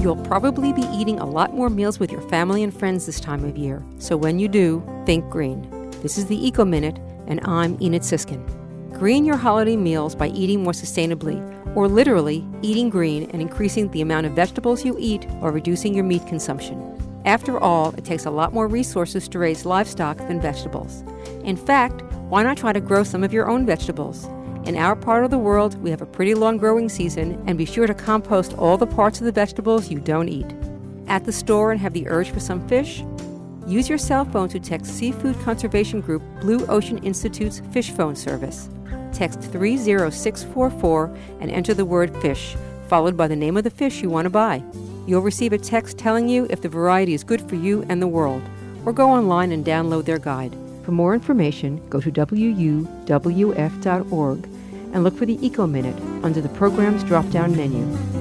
You'll probably be eating a lot more meals with your family and friends this time of year, so when you do, think green. This is the Eco Minute, and I'm Enid Sisskin. Green your holiday meals by eating more sustainably, or literally eating green and increasing the amount of vegetables you eat or reducing your meat consumption. After all, it takes a lot more resources to raise livestock than vegetables. In fact, why not try to grow some of your own vegetables? In our part of the world, we have a pretty long growing season, and be sure to compost all the parts of the vegetables you don't eat. At the store and have the urge for some fish? Use your cell phone to text Seafood Conservation Group Blue Ocean Institute's Fish Phone service. Text 30644 and enter the word fish, followed by the name of the fish you want to buy. You'll receive a text telling you if the variety is good for you and the world, or go online and download their guide. For more information, go to wuwf.org and look for the Eco Minute under the program's drop down menu.